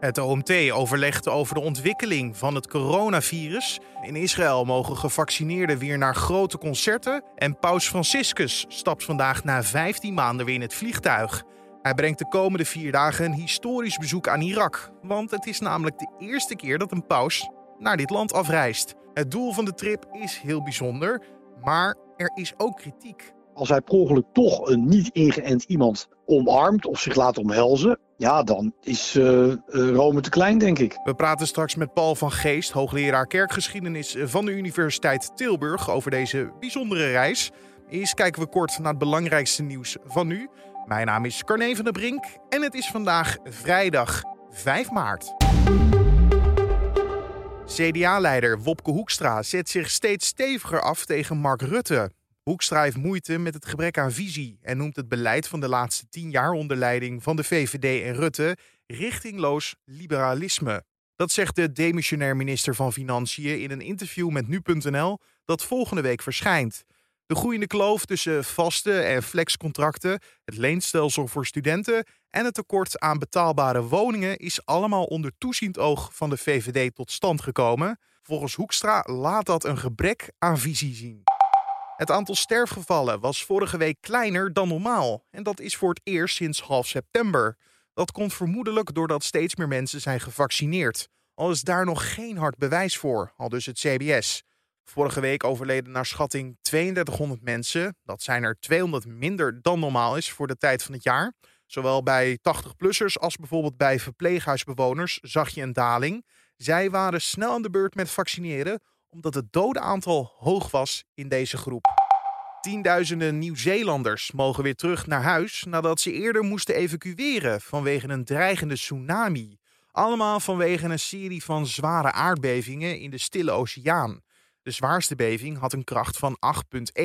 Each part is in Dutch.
Het OMT overlegt over de ontwikkeling van het coronavirus. In Israël mogen gevaccineerden weer naar grote concerten. En Paus Franciscus stapt vandaag na 15 maanden weer in het vliegtuig. Hij brengt de komende vier dagen een historisch bezoek aan Irak. Want het is namelijk de eerste keer dat een paus naar dit land afreist. Het doel van de trip is heel bijzonder, maar er is ook kritiek. Als hij per ongeluk toch een niet ingeënt iemand omarmt of zich laat omhelzen, ja, dan is uh, Rome te klein, denk ik. We praten straks met Paul van Geest, hoogleraar kerkgeschiedenis van de Universiteit Tilburg, over deze bijzondere reis. Eerst kijken we kort naar het belangrijkste nieuws van nu. Mijn naam is Carne van der Brink en het is vandaag vrijdag 5 maart. CDA-leider Wopke Hoekstra zet zich steeds steviger af tegen Mark Rutte. Hoekstra heeft moeite met het gebrek aan visie en noemt het beleid van de laatste tien jaar onder leiding van de VVD en Rutte richtingloos liberalisme. Dat zegt de demissionair minister van Financiën in een interview met nu.nl dat volgende week verschijnt. De groeiende kloof tussen vaste en flexcontracten, het leenstelsel voor studenten en het tekort aan betaalbare woningen is allemaal onder toeziend oog van de VVD tot stand gekomen. Volgens Hoekstra laat dat een gebrek aan visie zien. Het aantal sterfgevallen was vorige week kleiner dan normaal. En dat is voor het eerst sinds half september. Dat komt vermoedelijk doordat steeds meer mensen zijn gevaccineerd. Al is daar nog geen hard bewijs voor, al dus het CBS. Vorige week overleden naar schatting 3200 mensen. Dat zijn er 200 minder dan normaal is voor de tijd van het jaar. Zowel bij 80-plussers als bijvoorbeeld bij verpleeghuisbewoners zag je een daling. Zij waren snel aan de beurt met vaccineren, omdat het dodenaantal hoog was in deze groep. Tienduizenden Nieuw-Zeelanders mogen weer terug naar huis nadat ze eerder moesten evacueren vanwege een dreigende tsunami. Allemaal vanwege een serie van zware aardbevingen in de Stille Oceaan. De zwaarste beving had een kracht van 8,1.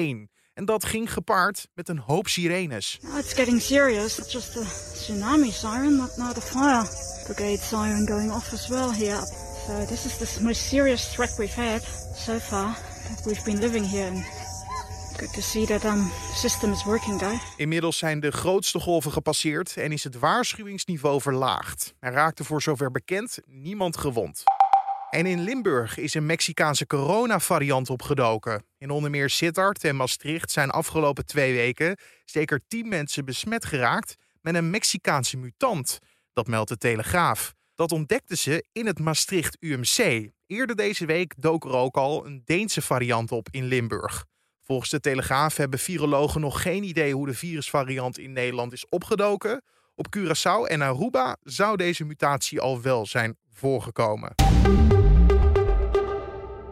En dat ging gepaard met een hoop sirenes. Oh, it's getting serious. It's just a tsunami siren, not, not a fire brigade siren going off as well here. So is the most serious threat we've had so far we've been living here. And good to see that um, system. Inmiddels zijn de grootste golven gepasseerd en is het waarschuwingsniveau verlaagd. Er raakte voor zover bekend niemand gewond. En in Limburg is een Mexicaanse coronavariant opgedoken. In onder meer Sittard en Maastricht zijn afgelopen twee weken zeker tien mensen besmet geraakt met een Mexicaanse mutant. Dat meldt de Telegraaf. Dat ontdekten ze in het Maastricht UMC. Eerder deze week dook er ook al een Deense variant op in Limburg. Volgens de Telegraaf hebben virologen nog geen idee hoe de virusvariant in Nederland is opgedoken. Op Curaçao en Aruba zou deze mutatie al wel zijn voorgekomen.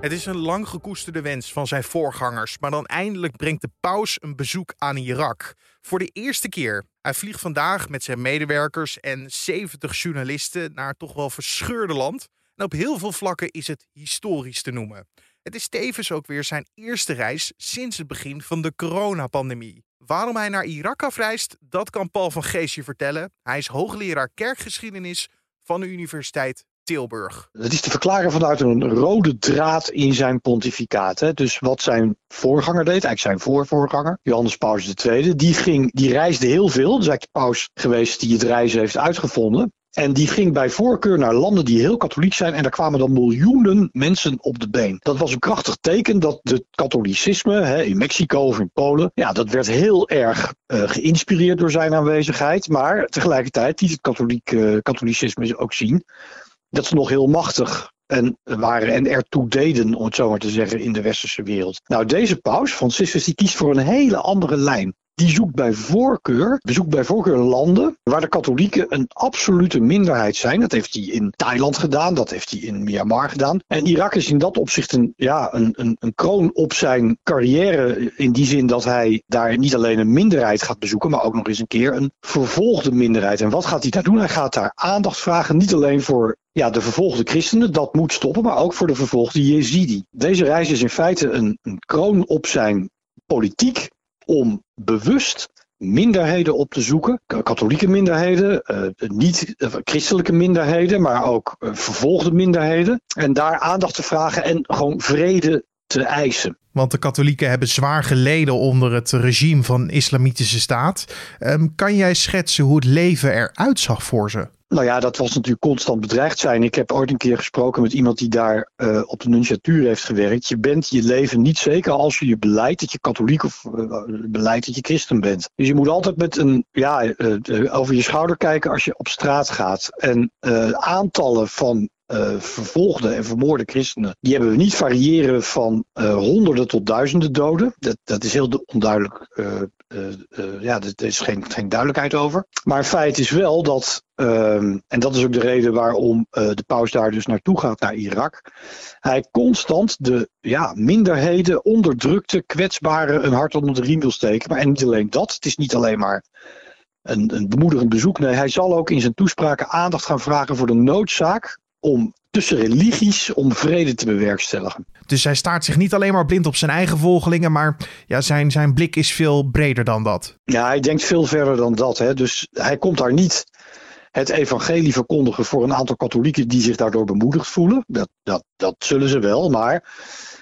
Het is een lang gekoesterde wens van zijn voorgangers, maar dan eindelijk brengt de paus een bezoek aan Irak. Voor de eerste keer. Hij vliegt vandaag met zijn medewerkers en 70 journalisten naar toch wel verscheurde land. En op heel veel vlakken is het historisch te noemen. Het is tevens ook weer zijn eerste reis sinds het begin van de coronapandemie. Waarom hij naar Irak afreist, dat kan Paul van Geesje vertellen. Hij is hoogleraar kerkgeschiedenis van de Universiteit Tilburg. Het is te verklaren vanuit een rode draad in zijn pontificaat. Hè. Dus wat zijn voorganger deed, eigenlijk zijn voorvoorganger, Johannes Paus II, die, ging, die reisde heel veel. Dus eigenlijk de paus geweest die het reizen heeft uitgevonden. En die ging bij voorkeur naar landen die heel katholiek zijn. En daar kwamen dan miljoenen mensen op de been. Dat was een krachtig teken dat het katholicisme hè, in Mexico of in Polen. Ja, dat werd heel erg uh, geïnspireerd door zijn aanwezigheid. Maar tegelijkertijd liet het katholiek, uh, katholicisme ook zien dat ze nog heel machtig en waren en ertoe deden, om het zo maar te zeggen, in de westerse wereld. Nou, deze paus, Franciscus, die kiest voor een hele andere lijn. Die zoekt bij voorkeur, bezoekt bij voorkeur landen waar de katholieken een absolute minderheid zijn. Dat heeft hij in Thailand gedaan, dat heeft hij in Myanmar gedaan. En Irak is in dat opzicht een, ja, een, een, een kroon op zijn carrière. In die zin dat hij daar niet alleen een minderheid gaat bezoeken, maar ook nog eens een keer een vervolgde minderheid. En wat gaat hij daar doen? Hij gaat daar aandacht vragen, niet alleen voor ja, de vervolgde christenen, dat moet stoppen, maar ook voor de vervolgde Jezidi. Deze reis is in feite een, een kroon op zijn politiek om bewust minderheden op te zoeken. Katholieke minderheden, uh, niet uh, christelijke minderheden, maar ook uh, vervolgde minderheden. En daar aandacht te vragen en gewoon vrede te eisen. Want de katholieken hebben zwaar geleden onder het regime van Islamitische Staat. Um, kan jij schetsen hoe het leven eruit zag voor ze? Nou ja, dat was natuurlijk constant bedreigd zijn. Ik heb ooit een keer gesproken met iemand die daar uh, op de nunciatuur heeft gewerkt. Je bent je leven niet zeker als je je beleidt dat je katholiek of uh, beleidt dat je christen bent. Dus je moet altijd met een, ja, uh, over je schouder kijken als je op straat gaat. En aantallen van vervolgde en vermoorde christenen, die hebben we niet variëren van uh, honderden tot duizenden doden. Dat, dat is heel onduidelijk. Uh, ja, er is geen, geen duidelijkheid over. Maar feit is wel dat, ehm, en dat is ook de reden waarom de paus daar dus naartoe gaat, naar Irak. Hij constant de ja, minderheden, onderdrukte, kwetsbare een hart onder de riem wil steken. Maar en niet alleen dat, het is niet alleen maar een, een bemoedigend bezoek. Nee, hij zal ook in zijn toespraken aandacht gaan vragen voor de noodzaak om tussen religies om vrede te bewerkstelligen. Dus hij staart zich niet alleen maar blind op zijn eigen volgelingen, maar ja, zijn, zijn blik is veel breder dan dat. Ja, hij denkt veel verder dan dat. Hè. Dus hij komt daar niet het evangelie verkondigen voor een aantal katholieken die zich daardoor bemoedigd voelen. Dat, dat, dat zullen ze wel, maar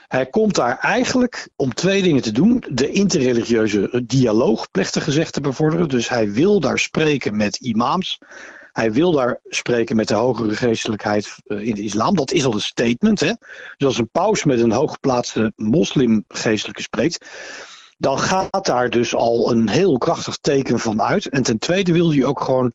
hij komt daar eigenlijk om twee dingen te doen. De interreligieuze dialoog, plechtig gezegd, te bevorderen. Dus hij wil daar spreken met imams. Hij wil daar spreken met de hogere geestelijkheid eh, in de islam. Dat is al een statement. Hè? Dus als een paus met een hooggeplaatste moslimgeestelijke spreekt, dan gaat daar dus al een heel krachtig teken van uit. En ten tweede wil hij ook gewoon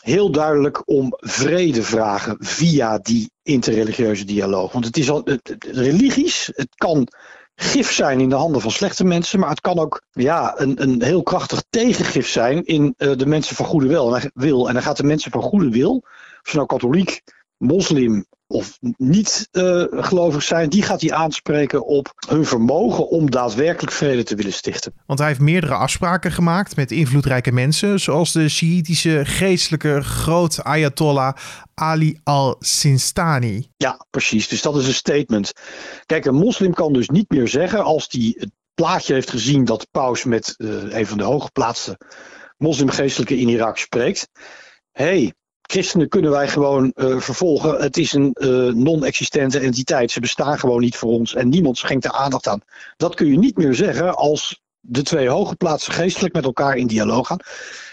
heel duidelijk om vrede vragen via die interreligieuze dialoog. Want het is al het, religies, het kan gif zijn in de handen van slechte mensen, maar het kan ook ja, een, een heel krachtig tegengif zijn in uh, de mensen van goede wil. En, wil. en dan gaat de mensen van goede wil, of ze nou katholiek, moslim of niet uh, gelovig zijn, die gaat hij aanspreken op hun vermogen om daadwerkelijk vrede te willen stichten. Want hij heeft meerdere afspraken gemaakt met invloedrijke mensen, zoals de Shiïtische geestelijke groot Ayatollah Ali al-Sistani. Ja, precies. Dus dat is een statement. Kijk, een moslim kan dus niet meer zeggen als hij het plaatje heeft gezien dat paus met uh, een van de hooggeplaatste moslimgeestelijke in Irak spreekt. hey, christenen kunnen wij gewoon uh, vervolgen. Het is een uh, non-existente entiteit. Ze bestaan gewoon niet voor ons en niemand schenkt er aandacht aan. Dat kun je niet meer zeggen als de twee hooggeplaatste geestelijk met elkaar in dialoog gaan.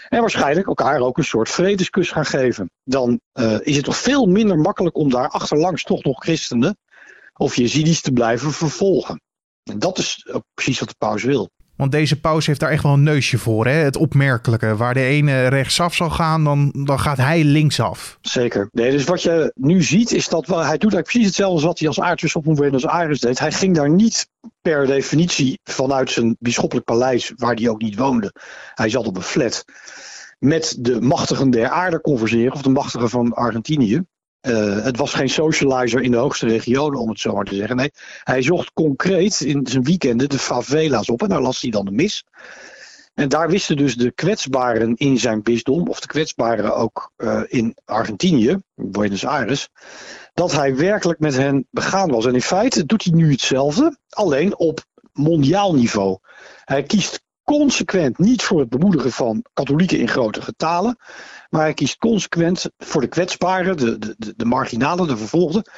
En waarschijnlijk elkaar ook een soort vredeskus gaan geven. Dan uh, is het toch veel minder makkelijk om daar achterlangs toch nog christenen of jezidi's te blijven vervolgen. En dat is precies wat de paus wil. Want deze paus heeft daar echt wel een neusje voor. Hè? Het opmerkelijke. Waar de ene rechtsaf zal gaan, dan, dan gaat hij linksaf. Zeker. Dus wat je nu ziet is dat wel, hij doet eigenlijk precies hetzelfde als wat hij als aartsbisschop van Buenos Aires deed. Hij ging daar niet per definitie vanuit zijn bisschoppelijk paleis, waar hij ook niet woonde. Hij zat op een flat. Met de machtigen der aarde converseren, of de machtigen van Argentinië. Uh, het was geen socializer in de hoogste regionen, om het zo maar te zeggen. Nee, hij zocht concreet in zijn weekenden de favela's op en daar las hij dan de mis. En daar wisten dus de kwetsbaren in zijn bisdom, of de kwetsbaren ook uh, in Argentinië, Buenos Aires, dat hij werkelijk met hen begaan was. En in feite doet hij nu hetzelfde, alleen op mondiaal niveau. Hij kiest consequent niet voor het bemoedigen van katholieken in grote getalen. Maar hij kiest consequent voor de kwetsbaren, de, de, de marginalen, de vervolgden.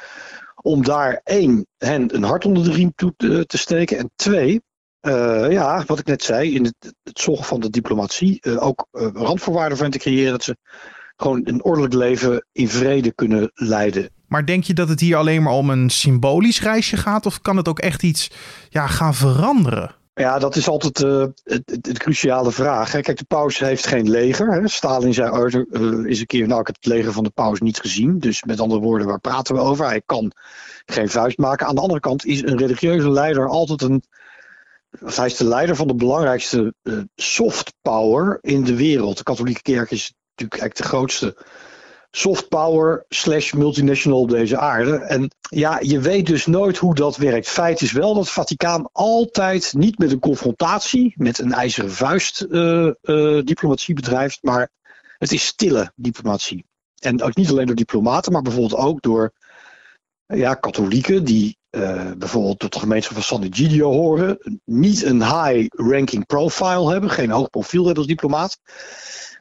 Om daar één, hen een hart onder de riem toe te, te steken. En twee, uh, ja, wat ik net zei, in het, zorgen van de diplomatie. Uh, ook uh, randvoorwaarden van te creëren. Dat ze gewoon een ordelijk leven in vrede kunnen leiden. Maar denk je dat het hier alleen maar om een symbolisch reisje gaat? Of kan het ook echt iets ja, gaan veranderen? Ja, dat is altijd uh, het, het, cruciale vraag. Hè. Kijk, de paus heeft geen leger. Hè. Stalin zei ooit uh, is een keer, nou, ik heb het leger van de paus niet gezien. Dus met andere woorden, waar praten we over? Hij kan geen vuist maken. Aan de andere kant is een religieuze leider altijd een... Hij is de leider van de belangrijkste uh, soft power in de wereld. De katholieke kerk is natuurlijk eigenlijk de grootste soft power slash multinational op deze aarde. En ja, je weet dus nooit hoe dat werkt. Feit is wel dat het Vaticaan altijd niet met een confrontatie, met een ijzeren vuist uh, uh, diplomatie bedrijft, maar het is stille diplomatie. En ook niet alleen door diplomaten, maar bijvoorbeeld ook door ja, katholieken die uh, bijvoorbeeld tot de gemeenschap van San Egidio horen, niet een high-ranking profile hebben, geen hoog profiel hebben als diplomaat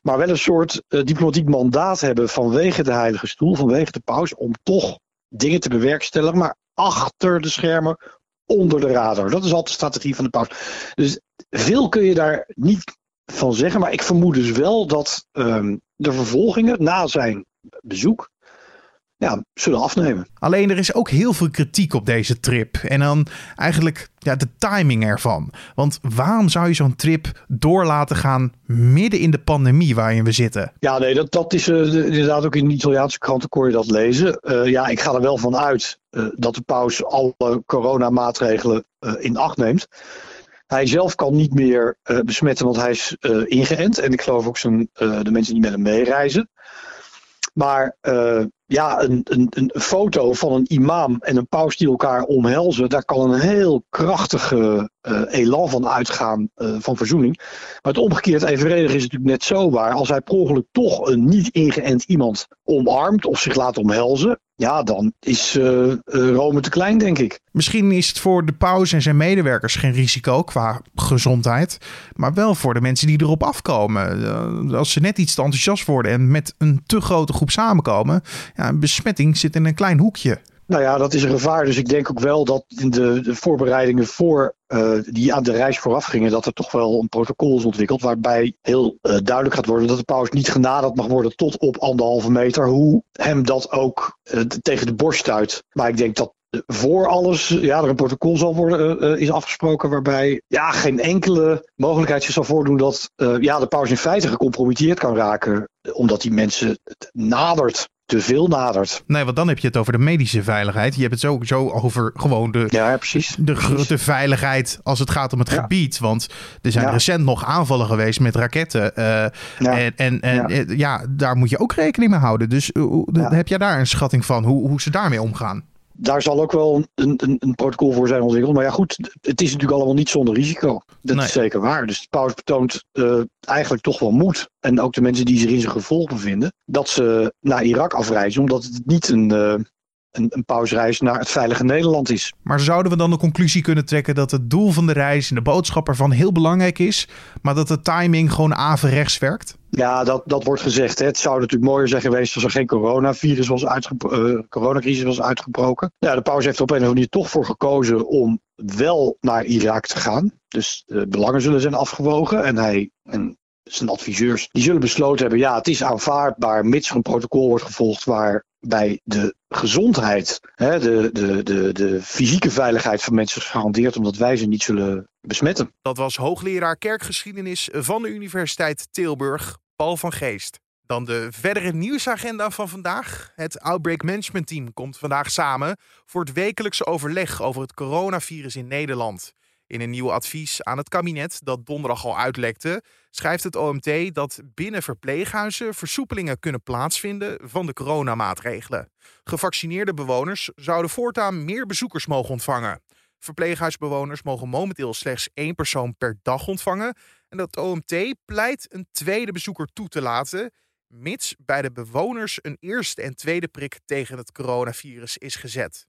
maar wel een soort uh, diplomatiek mandaat hebben vanwege de Heilige Stoel, vanwege de paus, om toch dingen te bewerkstelligen, maar achter de schermen, onder de radar. Dat is altijd de strategie van de paus. Dus veel kun je daar niet van zeggen. Maar ik vermoed dus wel dat ehm, de vervolgingen na zijn bezoek ja, zullen afnemen. Alleen er is ook heel veel kritiek op deze trip. En dan eigenlijk ja, de timing ervan. Want waarom zou je zo'n trip door laten gaan midden in de pandemie waarin we zitten? Ja, nee, dat, dat is uh, inderdaad ook in de Italiaanse kranten kon je dat lezen. Uh, ja, ik ga er wel van uit uh, dat de paus alle coronamaatregelen in acht neemt. Hij zelf kan niet meer besmetten, want hij is ingeënt. En ik geloof ook zijn, de mensen die met hem meereizen. Maar uh, ja, een, een, een foto van een imam en een paus die elkaar omhelzen, daar kan een heel krachtige uh, elan van uitgaan uh, van verzoening. Maar het omgekeerd evenredig is natuurlijk net zo waar. Als hij per ongeluk toch een niet ingeënt iemand omarmt of zich laat omhelzen, ja, dan is uh, Rome te klein, denk ik. Misschien is het voor de paus en zijn medewerkers geen risico qua gezondheid. Maar wel voor de mensen die erop afkomen. Uh, als ze net iets te enthousiast worden en met een te grote groep samenkomen. Ja, een besmetting zit in een klein hoekje. Nou ja, dat is een gevaar. Dus ik denk ook wel dat in de, de voorbereidingen voor uh, die aan de reis vooraf gingen, dat er toch wel een protocol is ontwikkeld. Waarbij heel uh, duidelijk gaat worden dat de paus niet genaderd mag worden tot op anderhalve meter. Hoe hem dat ook uh, tegen de borst stuit. Maar ik denk dat voor alles ja, er een protocol zal worden, is afgesproken. Waarbij ja, geen enkele mogelijkheid zich zal voordoen dat ja, de paus in feite gecompromitteerd kan raken. Omdat die mensen nadert te veel nadert. Nee, want dan heb je het over de medische veiligheid. Je hebt het sowieso over gewoon de, ja, precies. de grote veiligheid als het gaat om het ja. gebied. Want er zijn ja. recent nog aanvallen geweest met raketten. Uh, en en, en ja. daar moet je ook rekening mee houden. Dus uh, heb jij daar een schatting van hoe, hoe ze daarmee omgaan? Daar zal ook wel een, een, een, protocol voor zijn ontwikkeld. Maar ja, goed, het is natuurlijk allemaal niet zonder risico. Dat nee. is zeker waar. Dus paus betoont uh, eigenlijk toch wel moed. En ook de mensen die zich in zijn gevolg bevinden, dat ze naar Irak afreizen, omdat het niet een, uh, een, een pausreis naar het veilige Nederland is. Maar zouden we dan de conclusie kunnen trekken dat het doel van de reis en de boodschap ervan heel belangrijk is, maar dat de timing gewoon averechts werkt? Ja, dat, dat wordt gezegd. Hè. Het zou natuurlijk mooier zijn geweest als er geen coronavirus was uh, coronacrisis was uitgebroken. Ja, de paus heeft er op een of andere manier toch voor gekozen om wel naar Irak te gaan. Dus de belangen zullen zijn afgewogen. En hij en zijn adviseurs die zullen besloten hebben: ja, het is aanvaardbaar, mits er een protocol wordt gevolgd waarbij de gezondheid, hè, de, de, de, de fysieke veiligheid van mensen gegarandeerd, omdat wij ze niet zullen besmetten. Dat was hoogleraar kerkgeschiedenis van de Universiteit Tilburg, Paul van Geest. Dan de verdere nieuwsagenda van vandaag. Het Outbreak Management Team komt vandaag samen voor het wekelijkse overleg over het coronavirus in Nederland. In een nieuw advies aan het kabinet dat donderdag al uitlekte, schrijft het OMT dat binnen verpleeghuizen versoepelingen kunnen plaatsvinden van de coronamaatregelen. Gevaccineerde bewoners zouden voortaan meer bezoekers mogen ontvangen. Verpleeghuisbewoners mogen momenteel slechts één persoon per dag ontvangen. En dat OMT pleit een tweede bezoeker toe te laten, mits bij de bewoners een eerste en tweede prik tegen het coronavirus is gezet.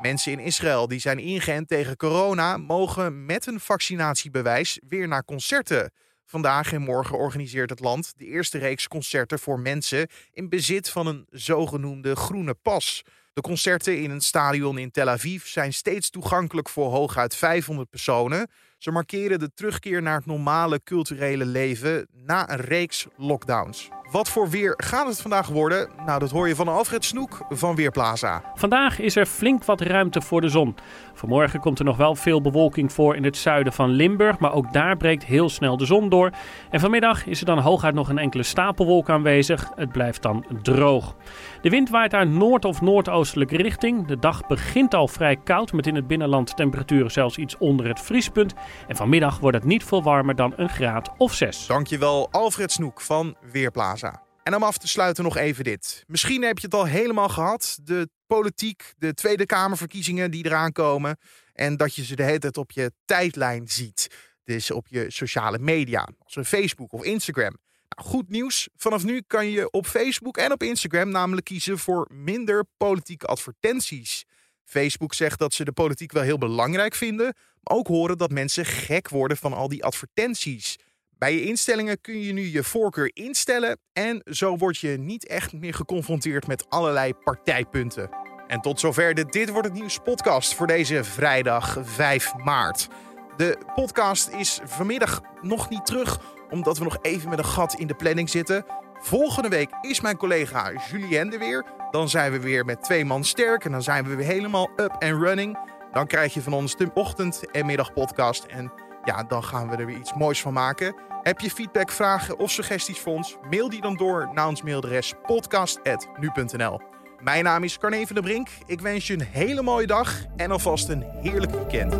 Mensen in Israël die zijn ingeënt tegen corona mogen met een vaccinatiebewijs weer naar concerten. Vandaag en morgen organiseert het land de eerste reeks concerten voor mensen in bezit van een zogenoemde groene pas. De concerten in een stadion in Tel Aviv zijn steeds toegankelijk voor hooguit 500 personen. Ze markeren de terugkeer naar het normale culturele leven na een reeks lockdowns. Wat voor weer gaat het vandaag worden? Nou, dat hoor je van Alfred Snoek van Weerplaza. Vandaag is er flink wat ruimte voor de zon. Vanmorgen komt er nog wel veel bewolking voor in het zuiden van Limburg, maar ook daar breekt heel snel de zon door. En vanmiddag is er dan hooguit nog een enkele stapelwolk aanwezig. Het blijft dan droog. De wind waait uit noord- of noordoostelijke richting. De dag begint al vrij koud, met in het binnenland temperaturen zelfs iets onder het vriespunt. En vanmiddag wordt het niet veel warmer dan een graad of zes. Dankjewel Alfred Snoek van Weerplaza. En om af te sluiten nog even dit. Misschien heb je het al helemaal gehad. De politiek, de Tweede Kamerverkiezingen die eraan komen. En dat je ze de hele tijd op je tijdlijn ziet. Dus op je sociale media, zoals Facebook of Instagram. Nou, goed nieuws. Vanaf nu kan je op Facebook en op Instagram namelijk kiezen voor minder politieke advertenties. Facebook zegt dat ze de politiek wel heel belangrijk vinden, maar ook horen dat mensen gek worden van al die advertenties. Bij je instellingen kun je nu je voorkeur instellen en zo word je niet echt meer geconfronteerd met allerlei partijpunten. En tot zover de Dit Wordt Het Nieuws podcast voor deze vrijdag 5 maart. De podcast is vanmiddag nog niet terug omdat we nog even met een gat in de planning zitten. Volgende week is mijn collega Julien er weer. Dan zijn we weer met twee man sterk en dan zijn we weer helemaal up and running. Dan krijg je van ons de ochtend- en middagpodcast. En ja, dan gaan we er weer iets moois van maken. Heb je feedback, vragen of suggesties voor ons? Mail die dan door naar ons mailadres podcast.nu.nl. Mijn naam is Carne van der Brink. Ik wens je een hele mooie dag en alvast een heerlijk weekend.